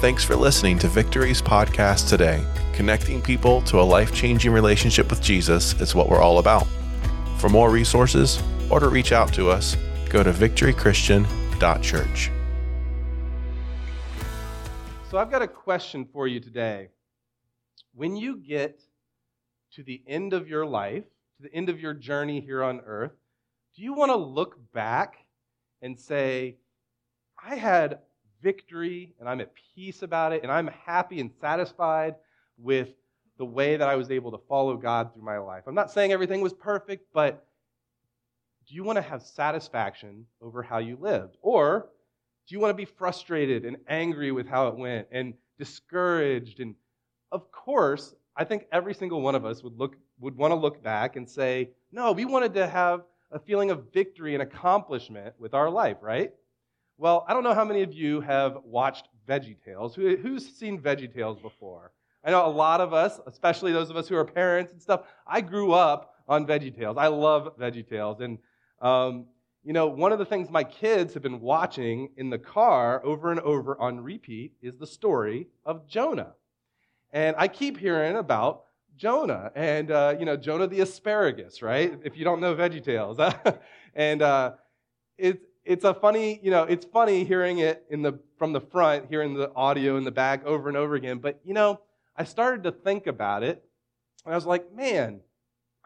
Thanks for listening to Victory's podcast today. Connecting people to a life changing relationship with Jesus is what we're all about. For more resources or to reach out to us, go to victorychristian.church. So, I've got a question for you today. When you get to the end of your life, to the end of your journey here on earth, do you want to look back and say, I had victory and I'm at peace about it and I'm happy and satisfied with the way that I was able to follow God through my life? I'm not saying everything was perfect, but do you want to have satisfaction over how you lived? Or do you want to be frustrated and angry with how it went and discouraged? And of course, I think every single one of us would look would want to look back and say, "No, we wanted to have a feeling of victory and accomplishment with our life, right?" Well, I don't know how many of you have watched VeggieTales. Who, who's seen VeggieTales before? I know a lot of us, especially those of us who are parents and stuff. I grew up on VeggieTales. I love VeggieTales, and um, you know, one of the things my kids have been watching in the car over and over on repeat is the story of Jonah. And I keep hearing about Jonah and, uh, you know, Jonah the asparagus, right? If you don't know Veggie Tales. and uh, it's, it's a funny, you know, it's funny hearing it in the, from the front, hearing the audio in the back over and over again. But, you know, I started to think about it, and I was like, man,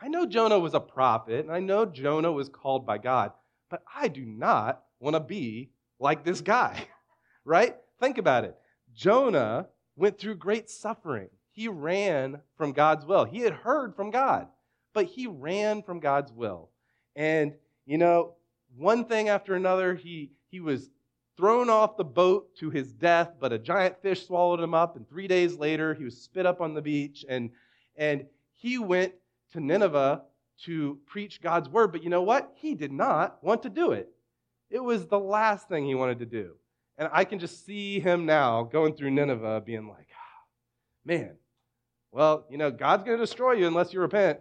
I know Jonah was a prophet, and I know Jonah was called by God, but I do not want to be like this guy, right? Think about it. Jonah went through great suffering. He ran from God's will. He had heard from God, but he ran from God's will. And, you know, one thing after another, he, he was thrown off the boat to his death, but a giant fish swallowed him up. And three days later, he was spit up on the beach. And, and he went to Nineveh to preach God's word. But you know what? He did not want to do it. It was the last thing he wanted to do. And I can just see him now going through Nineveh being like, oh, man, well, you know, God's going to destroy you unless you repent.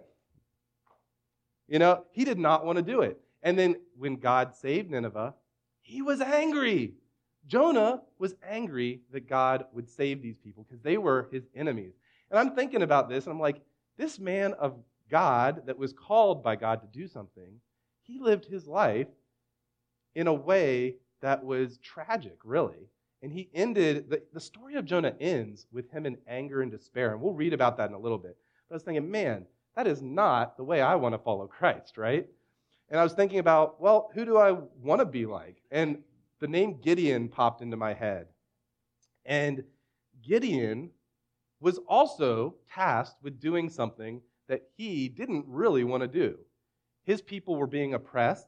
You know, he did not want to do it. And then when God saved Nineveh, he was angry. Jonah was angry that God would save these people because they were his enemies. And I'm thinking about this, and I'm like, this man of God that was called by God to do something, he lived his life in a way that was tragic, really. And he ended, the, the story of Jonah ends with him in anger and despair. And we'll read about that in a little bit. But I was thinking, man, that is not the way I want to follow Christ, right? And I was thinking about, well, who do I want to be like? And the name Gideon popped into my head. And Gideon was also tasked with doing something that he didn't really want to do. His people were being oppressed,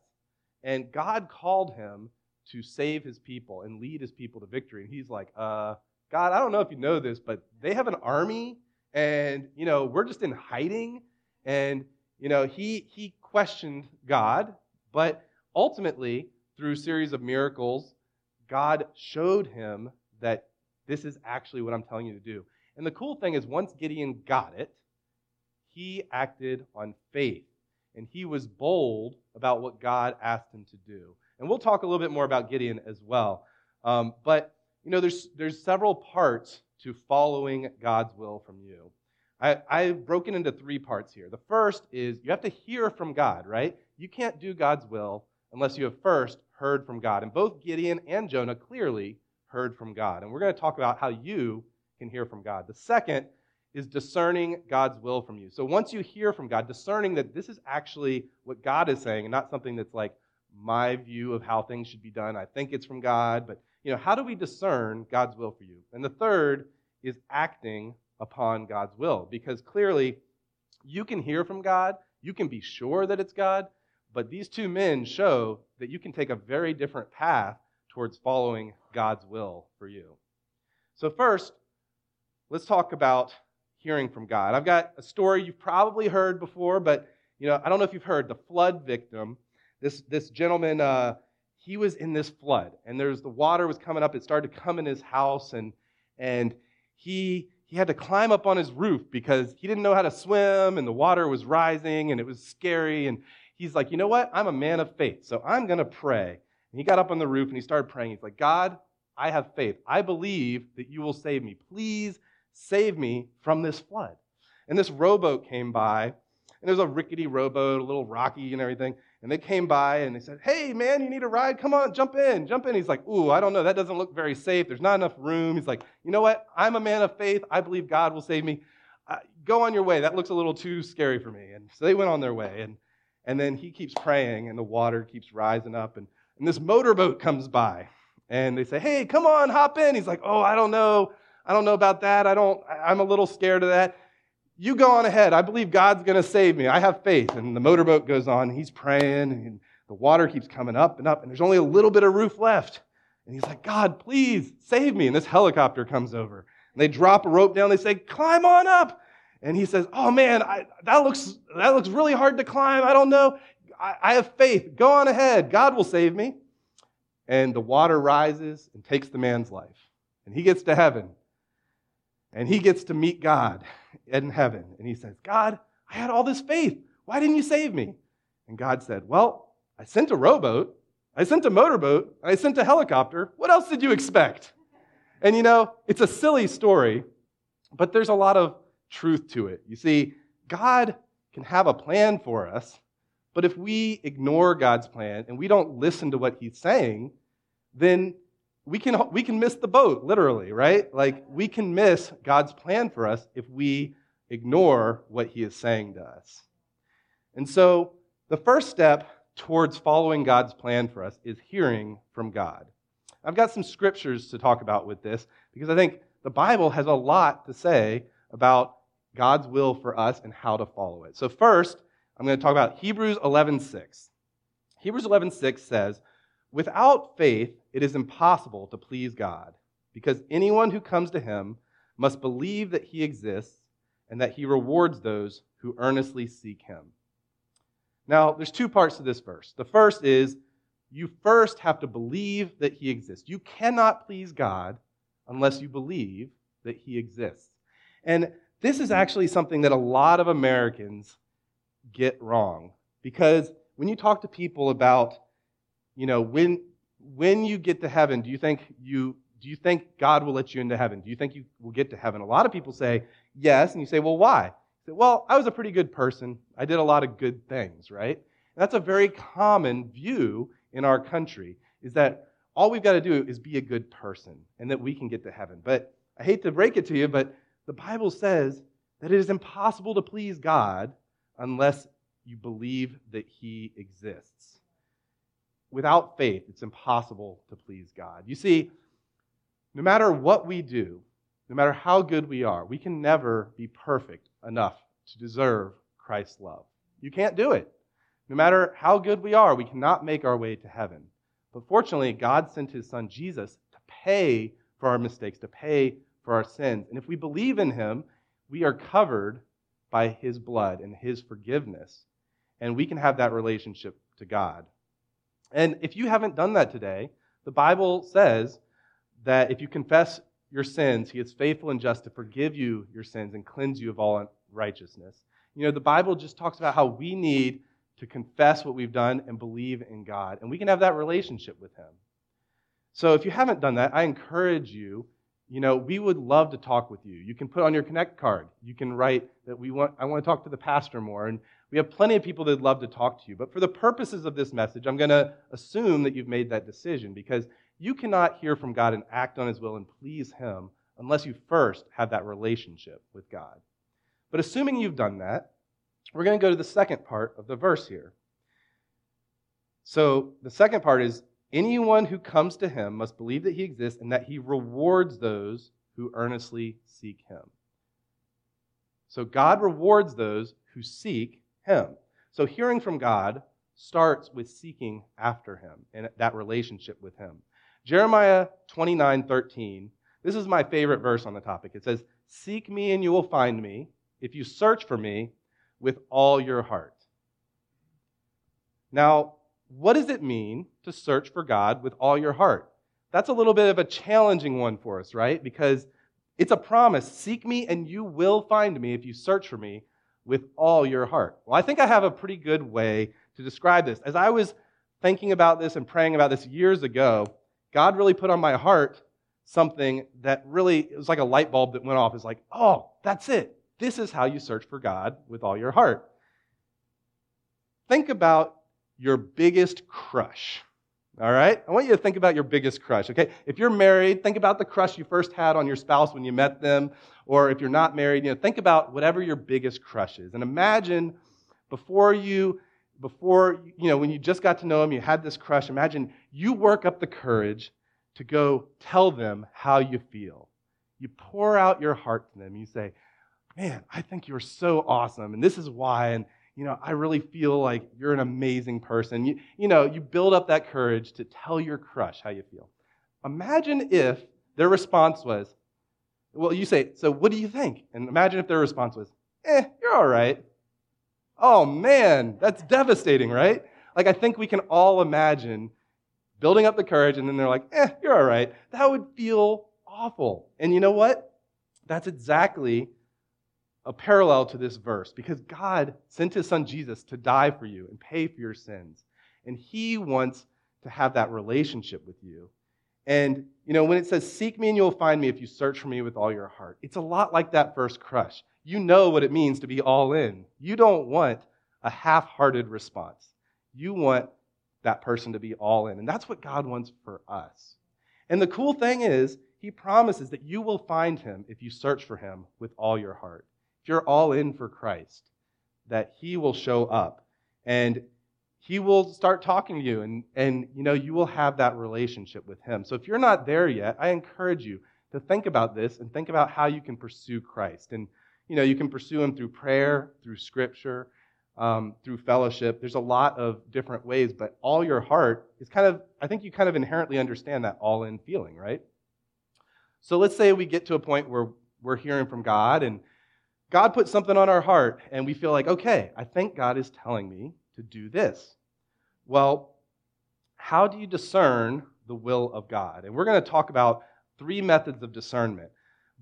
and God called him to save his people and lead his people to victory. And he's like, uh, God, I don't know if you know this, but they have an army, and you know, we're just in hiding. And you know, he he questioned God, but ultimately, through a series of miracles, God showed him that this is actually what I'm telling you to do. And the cool thing is, once Gideon got it, he acted on faith and he was bold about what God asked him to do. And we'll talk a little bit more about Gideon as well. Um, but, you know, there's, there's several parts to following God's will from you. I, I've broken into three parts here. The first is you have to hear from God, right? You can't do God's will unless you have first heard from God. And both Gideon and Jonah clearly heard from God. And we're going to talk about how you can hear from God. The second is discerning God's will from you. So once you hear from God, discerning that this is actually what God is saying and not something that's like my view of how things should be done. I think it's from God, but you know, how do we discern God's will for you? And the third is acting upon God's will because clearly you can hear from God, you can be sure that it's God, but these two men show that you can take a very different path towards following God's will for you. So first, let's talk about hearing from God. I've got a story you've probably heard before, but you know, I don't know if you've heard the flood victim. This this gentleman, uh, he was in this flood, and there's the water was coming up. It started to come in his house, and and he he had to climb up on his roof because he didn't know how to swim, and the water was rising, and it was scary. And he's like, you know what? I'm a man of faith, so I'm gonna pray. And he got up on the roof and he started praying. He's like, God, I have faith. I believe that you will save me. Please save me from this flood. And this rowboat came by, and it was a rickety rowboat, a little rocky and everything. And they came by and they said, Hey, man, you need a ride? Come on, jump in, jump in. He's like, Ooh, I don't know. That doesn't look very safe. There's not enough room. He's like, You know what? I'm a man of faith. I believe God will save me. Uh, go on your way. That looks a little too scary for me. And so they went on their way. And, and then he keeps praying, and the water keeps rising up. And, and this motorboat comes by. And they say, Hey, come on, hop in. He's like, Oh, I don't know. I don't know about that. I don't, I'm a little scared of that you go on ahead. I believe God's going to save me. I have faith. And the motorboat goes on. He's praying, and the water keeps coming up and up, and there's only a little bit of roof left. And he's like, God, please save me. And this helicopter comes over. And they drop a rope down. They say, climb on up. And he says, Oh man, I, that, looks, that looks really hard to climb. I don't know. I, I have faith. Go on ahead. God will save me. And the water rises and takes the man's life. And he gets to heaven. And he gets to meet God in heaven. And he says, God, I had all this faith. Why didn't you save me? And God said, Well, I sent a rowboat, I sent a motorboat, I sent a helicopter. What else did you expect? And you know, it's a silly story, but there's a lot of truth to it. You see, God can have a plan for us, but if we ignore God's plan and we don't listen to what He's saying, then we can, we can miss the boat, literally, right? Like, we can miss God's plan for us if we ignore what He is saying to us. And so, the first step towards following God's plan for us is hearing from God. I've got some scriptures to talk about with this because I think the Bible has a lot to say about God's will for us and how to follow it. So, first, I'm going to talk about Hebrews 11:6. Hebrews 11:6 says, Without faith, it is impossible to please God, because anyone who comes to him must believe that he exists and that he rewards those who earnestly seek him. Now, there's two parts to this verse. The first is you first have to believe that he exists. You cannot please God unless you believe that he exists. And this is actually something that a lot of Americans get wrong because when you talk to people about you know, when when you get to heaven, do you think you do you think God will let you into heaven? Do you think you will get to heaven? A lot of people say yes, and you say, well, why? Say, well, I was a pretty good person. I did a lot of good things, right? And that's a very common view in our country. Is that all we've got to do is be a good person, and that we can get to heaven. But I hate to break it to you, but the Bible says that it is impossible to please God unless you believe that He exists without faith, it's impossible to please God. You see, no matter what we do, no matter how good we are, we can never be perfect enough to deserve Christ's love. You can't do it. No matter how good we are, we cannot make our way to heaven. But fortunately, God sent his son Jesus to pay for our mistakes, to pay for our sins. And if we believe in him, we are covered by his blood and his forgiveness. And we can have that relationship to God. And if you haven't done that today, the Bible says that if you confess your sins, he is faithful and just to forgive you your sins and cleanse you of all unrighteousness. You know, the Bible just talks about how we need to confess what we've done and believe in God, and we can have that relationship with him. So if you haven't done that, I encourage you, you know, we would love to talk with you. You can put on your connect card. You can write that we want I want to talk to the pastor more and we have plenty of people that'd love to talk to you. But for the purposes of this message, I'm going to assume that you've made that decision because you cannot hear from God and act on His will and please Him unless you first have that relationship with God. But assuming you've done that, we're going to go to the second part of the verse here. So the second part is anyone who comes to Him must believe that He exists and that He rewards those who earnestly seek Him. So God rewards those who seek him. So hearing from God starts with seeking after Him and that relationship with Him. Jeremiah 29 13. This is my favorite verse on the topic. It says, Seek me and you will find me if you search for me with all your heart. Now, what does it mean to search for God with all your heart? That's a little bit of a challenging one for us, right? Because it's a promise seek me and you will find me if you search for me with all your heart. Well, I think I have a pretty good way to describe this. As I was thinking about this and praying about this years ago, God really put on my heart something that really it was like a light bulb that went off. It's like, oh, that's it. This is how you search for God with all your heart. Think about your biggest crush. All right? I want you to think about your biggest crush, okay? If you're married, think about the crush you first had on your spouse when you met them. Or if you're not married, you know, think about whatever your biggest crush is. And imagine before you, before, you know, when you just got to know them, you had this crush, imagine you work up the courage to go tell them how you feel. You pour out your heart to them. You say, Man, I think you're so awesome, and this is why. And you know, I really feel like you're an amazing person. You, you know, you build up that courage to tell your crush how you feel. Imagine if their response was, well, you say, so what do you think? And imagine if their response was, eh, you're all right. Oh man, that's devastating, right? Like, I think we can all imagine building up the courage and then they're like, eh, you're all right. That would feel awful. And you know what? That's exactly a parallel to this verse because God sent his son Jesus to die for you and pay for your sins. And he wants to have that relationship with you. And, you know, when it says, Seek me and you'll find me if you search for me with all your heart, it's a lot like that first crush. You know what it means to be all in. You don't want a half hearted response. You want that person to be all in. And that's what God wants for us. And the cool thing is, he promises that you will find him if you search for him with all your heart if you're all in for Christ, that He will show up and He will start talking to you and, and you know, you will have that relationship with Him. So if you're not there yet, I encourage you to think about this and think about how you can pursue Christ. And, you know, you can pursue Him through prayer, through Scripture, um, through fellowship. There's a lot of different ways, but all your heart is kind of, I think you kind of inherently understand that all in feeling, right? So let's say we get to a point where we're hearing from God and God puts something on our heart and we feel like, okay, I think God is telling me to do this. Well, how do you discern the will of God? And we're going to talk about three methods of discernment.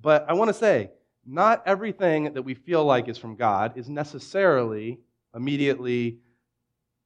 But I want to say, not everything that we feel like is from God is necessarily immediately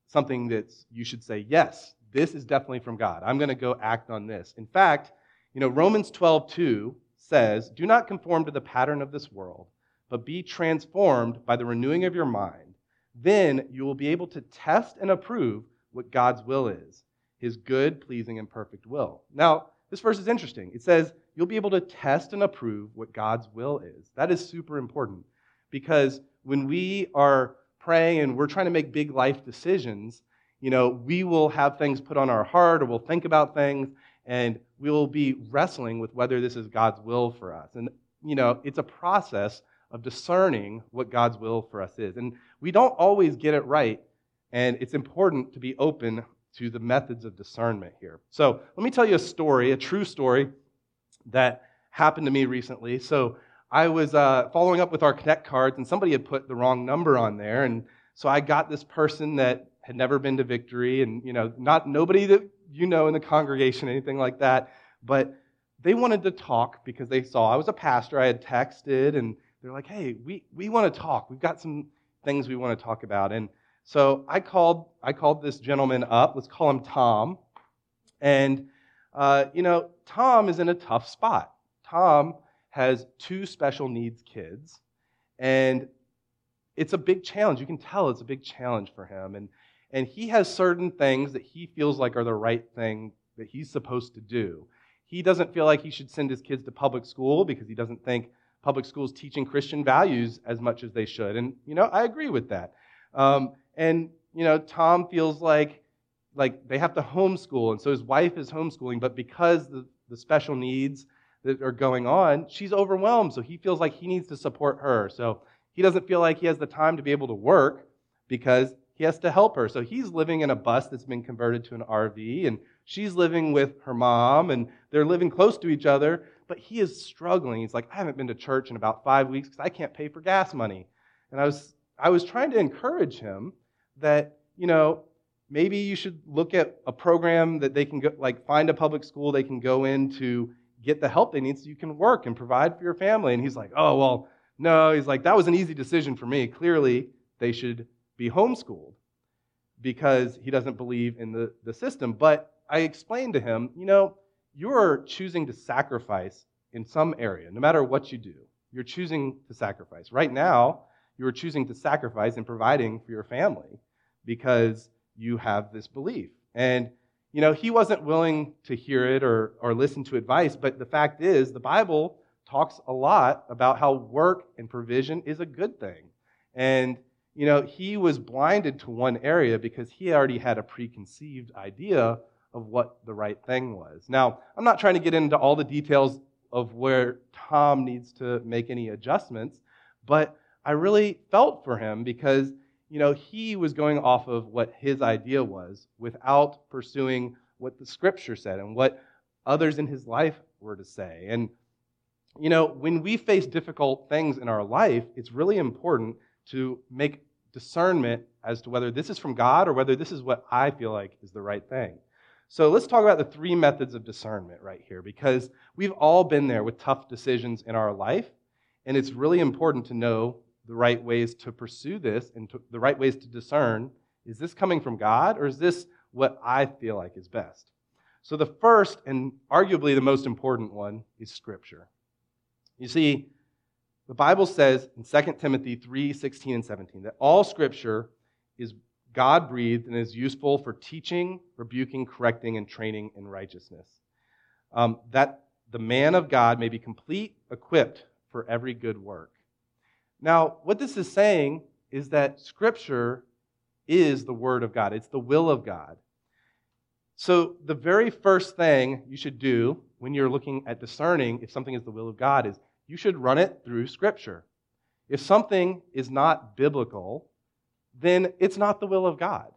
something that you should say, yes, this is definitely from God. I'm going to go act on this. In fact, you know, Romans 12, 2 says, Do not conform to the pattern of this world but be transformed by the renewing of your mind. Then you will be able to test and approve what God's will is, his good, pleasing, and perfect will. Now, this verse is interesting. It says you'll be able to test and approve what God's will is. That is super important because when we are praying and we're trying to make big life decisions, you know, we will have things put on our heart or we'll think about things and we will be wrestling with whether this is God's will for us. And, you know, it's a process of discerning what God's will for us is. And we don't always get it right, and it's important to be open to the methods of discernment here. So let me tell you a story, a true story that happened to me recently. So I was uh, following up with our Connect cards, and somebody had put the wrong number on there, and so I got this person that had never been to Victory, and you know, not nobody that you know in the congregation, anything like that, but they wanted to talk because they saw I was a pastor. I had texted and they're like, hey, we, we want to talk. We've got some things we want to talk about. And so I called, I called this gentleman up. Let's call him Tom. And, uh, you know, Tom is in a tough spot. Tom has two special needs kids. And it's a big challenge. You can tell it's a big challenge for him. And, and he has certain things that he feels like are the right thing that he's supposed to do. He doesn't feel like he should send his kids to public school because he doesn't think public schools teaching Christian values as much as they should. And, you know, I agree with that. Um, and, you know, Tom feels like, like they have to homeschool. And so his wife is homeschooling, but because the, the special needs that are going on, she's overwhelmed. So he feels like he needs to support her. So he doesn't feel like he has the time to be able to work because he has to help her. So he's living in a bus that's been converted to an RV, and she's living with her mom, and they're living close to each other but he is struggling. He's like, I haven't been to church in about five weeks because I can't pay for gas money. And I was, I was trying to encourage him that, you know, maybe you should look at a program that they can go, like find a public school they can go in to get the help they need so you can work and provide for your family. And he's like, oh, well, no. He's like, that was an easy decision for me. Clearly, they should be homeschooled because he doesn't believe in the, the system. But I explained to him, you know, you are choosing to sacrifice in some area, no matter what you do. You're choosing to sacrifice. Right now, you are choosing to sacrifice in providing for your family because you have this belief. And, you know, he wasn't willing to hear it or, or listen to advice, but the fact is, the Bible talks a lot about how work and provision is a good thing. And, you know, he was blinded to one area because he already had a preconceived idea of what the right thing was. Now, I'm not trying to get into all the details of where Tom needs to make any adjustments, but I really felt for him because, you know, he was going off of what his idea was without pursuing what the scripture said and what others in his life were to say. And, you know, when we face difficult things in our life, it's really important to make discernment as to whether this is from God or whether this is what I feel like is the right thing. So let's talk about the three methods of discernment right here because we've all been there with tough decisions in our life, and it's really important to know the right ways to pursue this and to, the right ways to discern is this coming from God or is this what I feel like is best? So the first and arguably the most important one is Scripture. You see, the Bible says in 2 Timothy 3 16 and 17 that all Scripture is God breathed and is useful for teaching, rebuking, correcting, and training in righteousness. Um, that the man of God may be complete, equipped for every good work. Now, what this is saying is that Scripture is the Word of God, it's the will of God. So, the very first thing you should do when you're looking at discerning if something is the will of God is you should run it through Scripture. If something is not biblical, then it's not the will of God.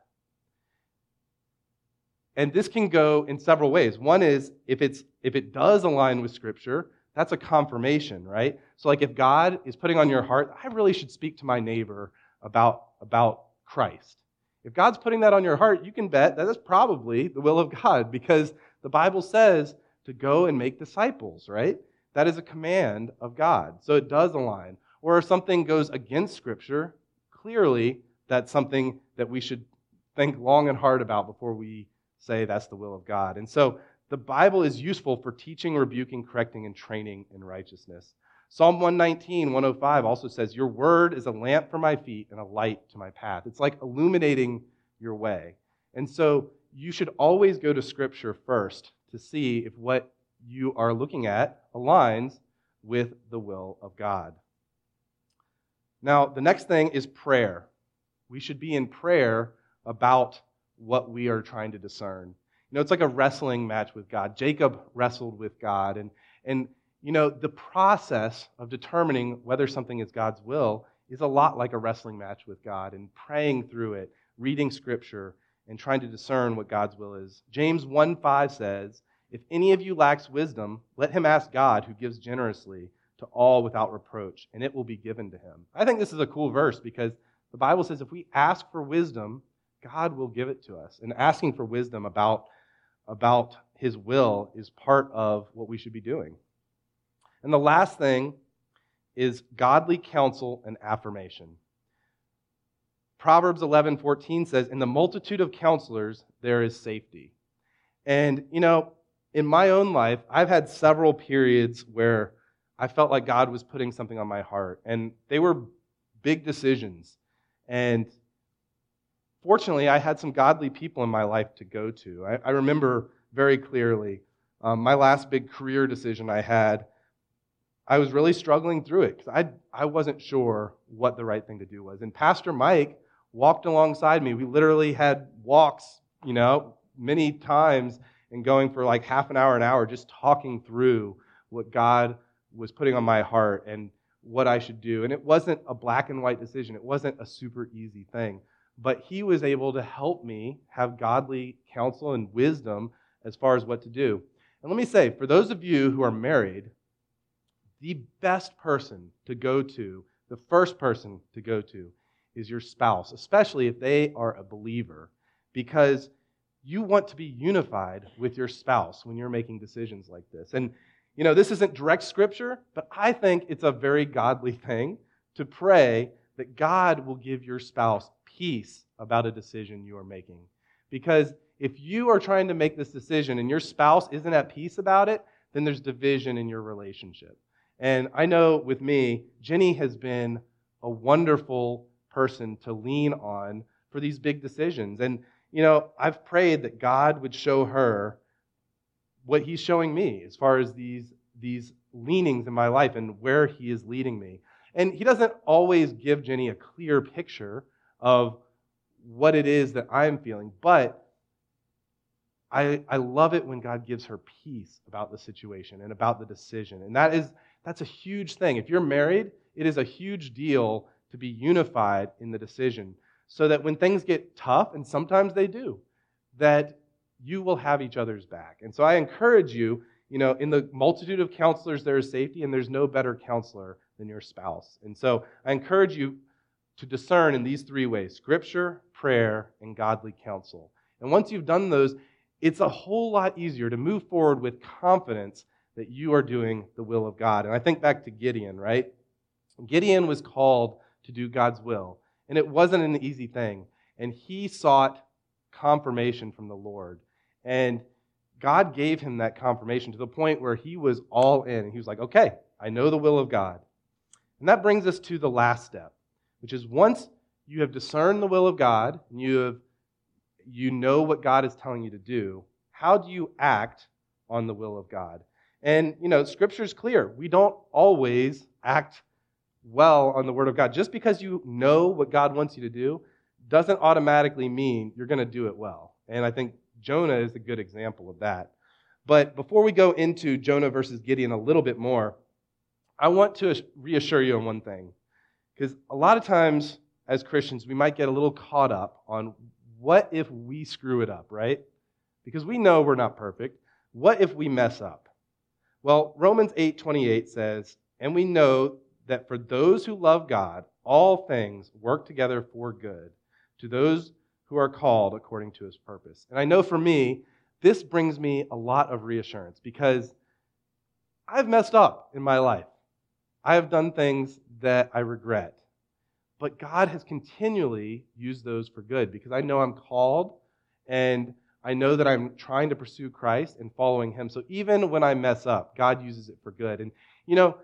And this can go in several ways. One is if it's if it does align with scripture, that's a confirmation, right? So like if God is putting on your heart, I really should speak to my neighbor about about Christ. If God's putting that on your heart, you can bet that is probably the will of God because the Bible says to go and make disciples, right? That is a command of God. So it does align. Or if something goes against scripture, clearly that's something that we should think long and hard about before we say that's the will of God. And so the Bible is useful for teaching, rebuking, correcting, and training in righteousness. Psalm 119, 105 also says, Your word is a lamp for my feet and a light to my path. It's like illuminating your way. And so you should always go to Scripture first to see if what you are looking at aligns with the will of God. Now, the next thing is prayer. We should be in prayer about what we are trying to discern. You know, it's like a wrestling match with God. Jacob wrestled with God. And, and you know, the process of determining whether something is God's will is a lot like a wrestling match with God and praying through it, reading scripture, and trying to discern what God's will is. James 1 5 says, If any of you lacks wisdom, let him ask God, who gives generously to all without reproach, and it will be given to him. I think this is a cool verse because the Bible says if we ask for wisdom, God will give it to us. And asking for wisdom about, about his will is part of what we should be doing. And the last thing is godly counsel and affirmation. Proverbs 11:14 says, "In the multitude of counselors there is safety." And you know, in my own life, I've had several periods where I felt like God was putting something on my heart, and they were big decisions. And fortunately, I had some godly people in my life to go to. I, I remember very clearly um, my last big career decision I had. I was really struggling through it because I, I wasn't sure what the right thing to do was. And Pastor Mike walked alongside me. We literally had walks, you know, many times and going for like half an hour, an hour, just talking through what God was putting on my heart. And what I should do. And it wasn't a black and white decision, it wasn't a super easy thing. But he was able to help me have godly counsel and wisdom as far as what to do. And let me say, for those of you who are married, the best person to go to, the first person to go to, is your spouse, especially if they are a believer, because you want to be unified with your spouse when you're making decisions like this. And you know, this isn't direct scripture, but I think it's a very godly thing to pray that God will give your spouse peace about a decision you are making. Because if you are trying to make this decision and your spouse isn't at peace about it, then there's division in your relationship. And I know with me, Jenny has been a wonderful person to lean on for these big decisions. And, you know, I've prayed that God would show her what He's showing me as far as these, these leanings in my life and where He is leading me. And He doesn't always give Jenny a clear picture of what it is that I'm feeling, but I, I love it when God gives her peace about the situation and about the decision. And that is that's a huge thing. If you're married, it is a huge deal to be unified in the decision so that when things get tough, and sometimes they do, that you will have each other's back. And so I encourage you, you know, in the multitude of counselors, there is safety, and there's no better counselor than your spouse. And so I encourage you to discern in these three ways scripture, prayer, and godly counsel. And once you've done those, it's a whole lot easier to move forward with confidence that you are doing the will of God. And I think back to Gideon, right? Gideon was called to do God's will, and it wasn't an easy thing. And he sought confirmation from the Lord. And God gave him that confirmation to the point where he was all in. And he was like, okay, I know the will of God. And that brings us to the last step, which is once you have discerned the will of God and you have you know what God is telling you to do, how do you act on the will of God? And, you know, Scripture is clear. We don't always act well on the Word of God. Just because you know what God wants you to do doesn't automatically mean you're going to do it well. And I think Jonah is a good example of that. But before we go into Jonah versus Gideon a little bit more, I want to reassure you on one thing. Because a lot of times as Christians, we might get a little caught up on what if we screw it up, right? Because we know we're not perfect. What if we mess up? Well, Romans 8:28 says, "And we know that for those who love God, all things work together for good to those who are called according to his purpose." And I know for me, this brings me a lot of reassurance because I've messed up in my life. I have done things that I regret. But God has continually used those for good because I know I'm called and I know that I'm trying to pursue Christ and following Him. So even when I mess up, God uses it for good. And, you know,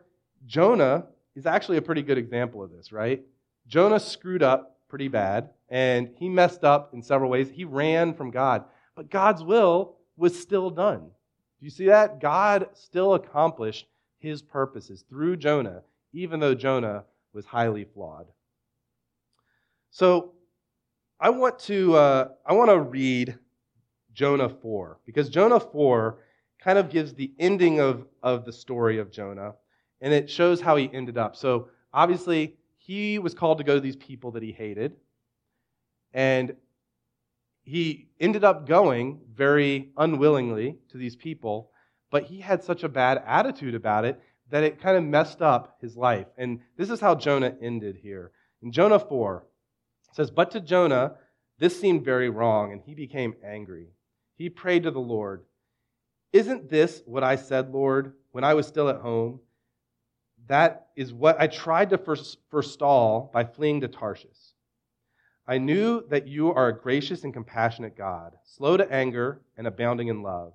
Jonah is actually a pretty good example of this, right? Jonah screwed up pretty bad and he messed up in several ways. He ran from God, but God's will was still done. Do you see that? God still accomplished his purposes through Jonah, even though Jonah was highly flawed. So I want to uh, I want to read Jonah 4 because Jonah 4 kind of gives the ending of, of the story of Jonah and it shows how he ended up. So obviously he was called to go to these people that he hated and he ended up going very unwillingly to these people, but he had such a bad attitude about it that it kind of messed up his life. And this is how Jonah ended here. In Jonah 4, says, But to Jonah, this seemed very wrong, and he became angry. He prayed to the Lord, Isn't this what I said, Lord, when I was still at home? That is what I tried to forestall by fleeing to Tarshish. I knew that you are a gracious and compassionate God, slow to anger and abounding in love,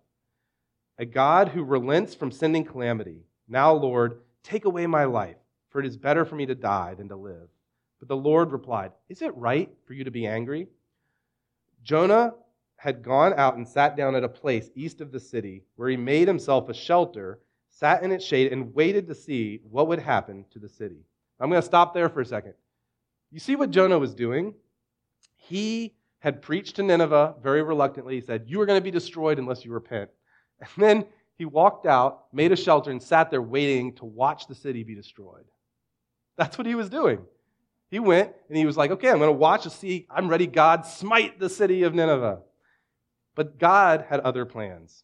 a God who relents from sending calamity. Now, Lord, take away my life, for it is better for me to die than to live. But the Lord replied, Is it right for you to be angry? Jonah had gone out and sat down at a place east of the city where he made himself a shelter, sat in its shade, and waited to see what would happen to the city. I'm going to stop there for a second. You see what Jonah was doing? He had preached to Nineveh very reluctantly. He said, You are going to be destroyed unless you repent. And then he walked out, made a shelter, and sat there waiting to watch the city be destroyed. That's what he was doing. He went and he was like, okay, I'm going to watch and see. I'm ready. God, smite the city of Nineveh. But God had other plans.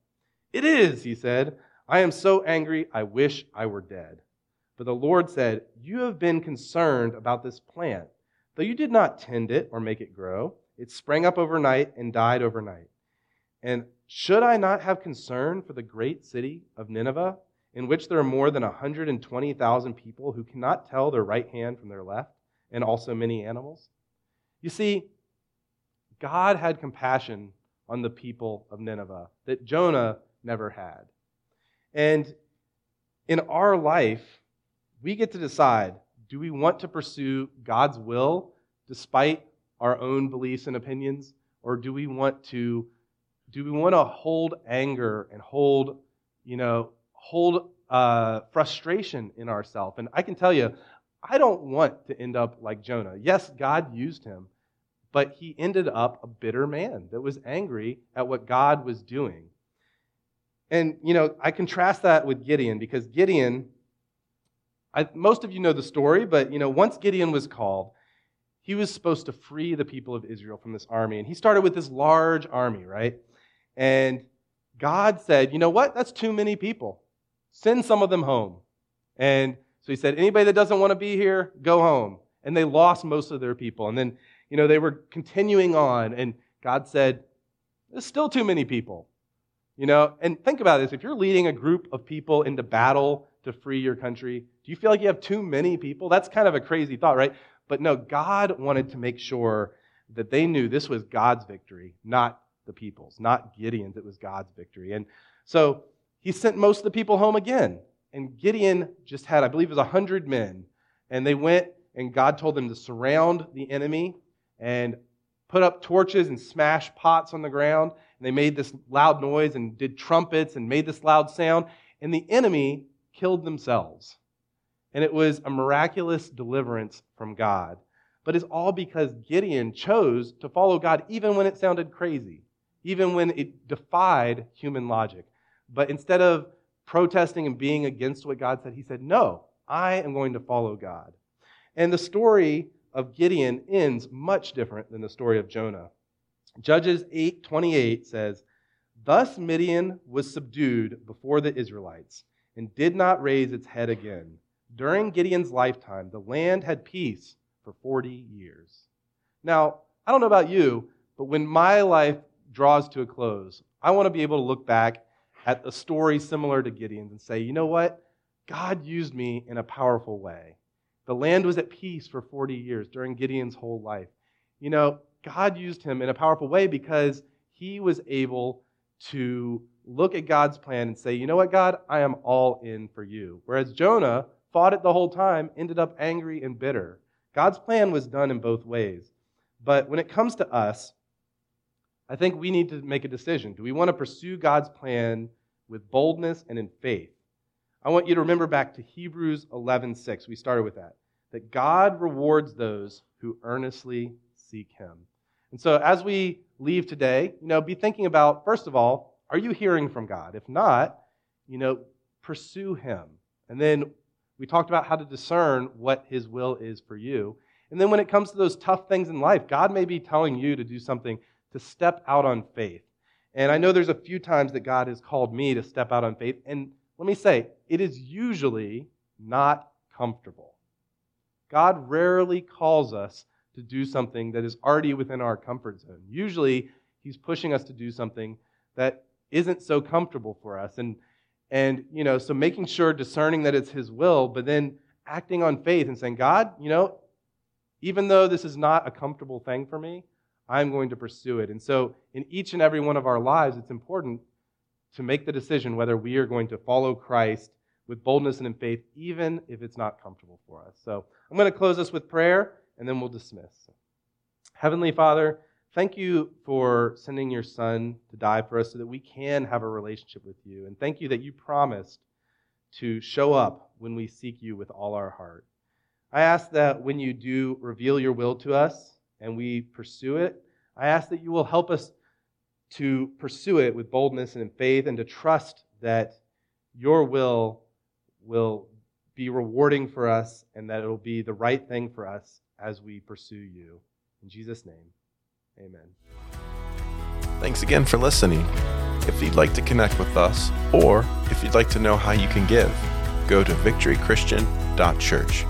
It is, he said. I am so angry, I wish I were dead. But the Lord said, You have been concerned about this plant, though you did not tend it or make it grow. It sprang up overnight and died overnight. And should I not have concern for the great city of Nineveh, in which there are more than 120,000 people who cannot tell their right hand from their left, and also many animals? You see, God had compassion on the people of Nineveh that Jonah never had. And in our life, we get to decide do we want to pursue God's will despite our own beliefs and opinions? Or do we want to do we want to hold anger and hold, you know, hold uh, frustration in ourselves? And I can tell you, I don't want to end up like Jonah. Yes, God used him, but he ended up a bitter man that was angry at what God was doing. And, you know, I contrast that with Gideon because Gideon, I, most of you know the story, but, you know, once Gideon was called, he was supposed to free the people of Israel from this army. And he started with this large army, right? And God said, you know what? That's too many people. Send some of them home. And so he said, anybody that doesn't want to be here, go home. And they lost most of their people. And then you know, they were continuing on, and God said, There's still too many people. You know, and think about this if you're leading a group of people into battle to free your country, do you feel like you have too many people? That's kind of a crazy thought, right? But no, God wanted to make sure that they knew this was God's victory, not the people's, not Gideon's. It was God's victory. And so he sent most of the people home again. And Gideon just had, I believe it was 100 men. And they went, and God told them to surround the enemy and put up torches and smashed pots on the ground. And they made this loud noise and did trumpets and made this loud sound. And the enemy killed themselves. And it was a miraculous deliverance from God. But it's all because Gideon chose to follow God even when it sounded crazy, even when it defied human logic. But instead of protesting and being against what God said, he said, No, I am going to follow God. And the story of Gideon ends much different than the story of Jonah. Judges 8:28 says, "Thus Midian was subdued before the Israelites and did not raise its head again. During Gideon's lifetime, the land had peace for 40 years." Now, I don't know about you, but when my life draws to a close, I want to be able to look back at a story similar to Gideon's and say, "You know what? God used me in a powerful way." The land was at peace for 40 years during Gideon's whole life. You know, God used him in a powerful way because he was able to look at God's plan and say, you know what, God, I am all in for you. Whereas Jonah fought it the whole time, ended up angry and bitter. God's plan was done in both ways. But when it comes to us, I think we need to make a decision. Do we want to pursue God's plan with boldness and in faith? I want you to remember back to Hebrews 11:6. We started with that. That God rewards those who earnestly seek him. And so as we leave today, you know, be thinking about first of all, are you hearing from God? If not, you know, pursue him. And then we talked about how to discern what his will is for you. And then when it comes to those tough things in life, God may be telling you to do something to step out on faith. And I know there's a few times that God has called me to step out on faith. And let me say, it is usually not comfortable. God rarely calls us to do something that is already within our comfort zone. Usually, He's pushing us to do something that isn't so comfortable for us. And, and, you know, so making sure, discerning that it's His will, but then acting on faith and saying, God, you know, even though this is not a comfortable thing for me, I'm going to pursue it. And so, in each and every one of our lives, it's important to make the decision whether we are going to follow Christ with boldness and in faith, even if it's not comfortable for us. So I'm going to close this with prayer, and then we'll dismiss. Heavenly Father, thank you for sending your Son to die for us so that we can have a relationship with you. And thank you that you promised to show up when we seek you with all our heart. I ask that when you do reveal your will to us and we pursue it, I ask that you will help us to pursue it with boldness and in faith and to trust that your will will be rewarding for us and that it will be the right thing for us as we pursue you. In Jesus' name, amen. Thanks again for listening. If you'd like to connect with us, or if you'd like to know how you can give, go to victorychristian.church.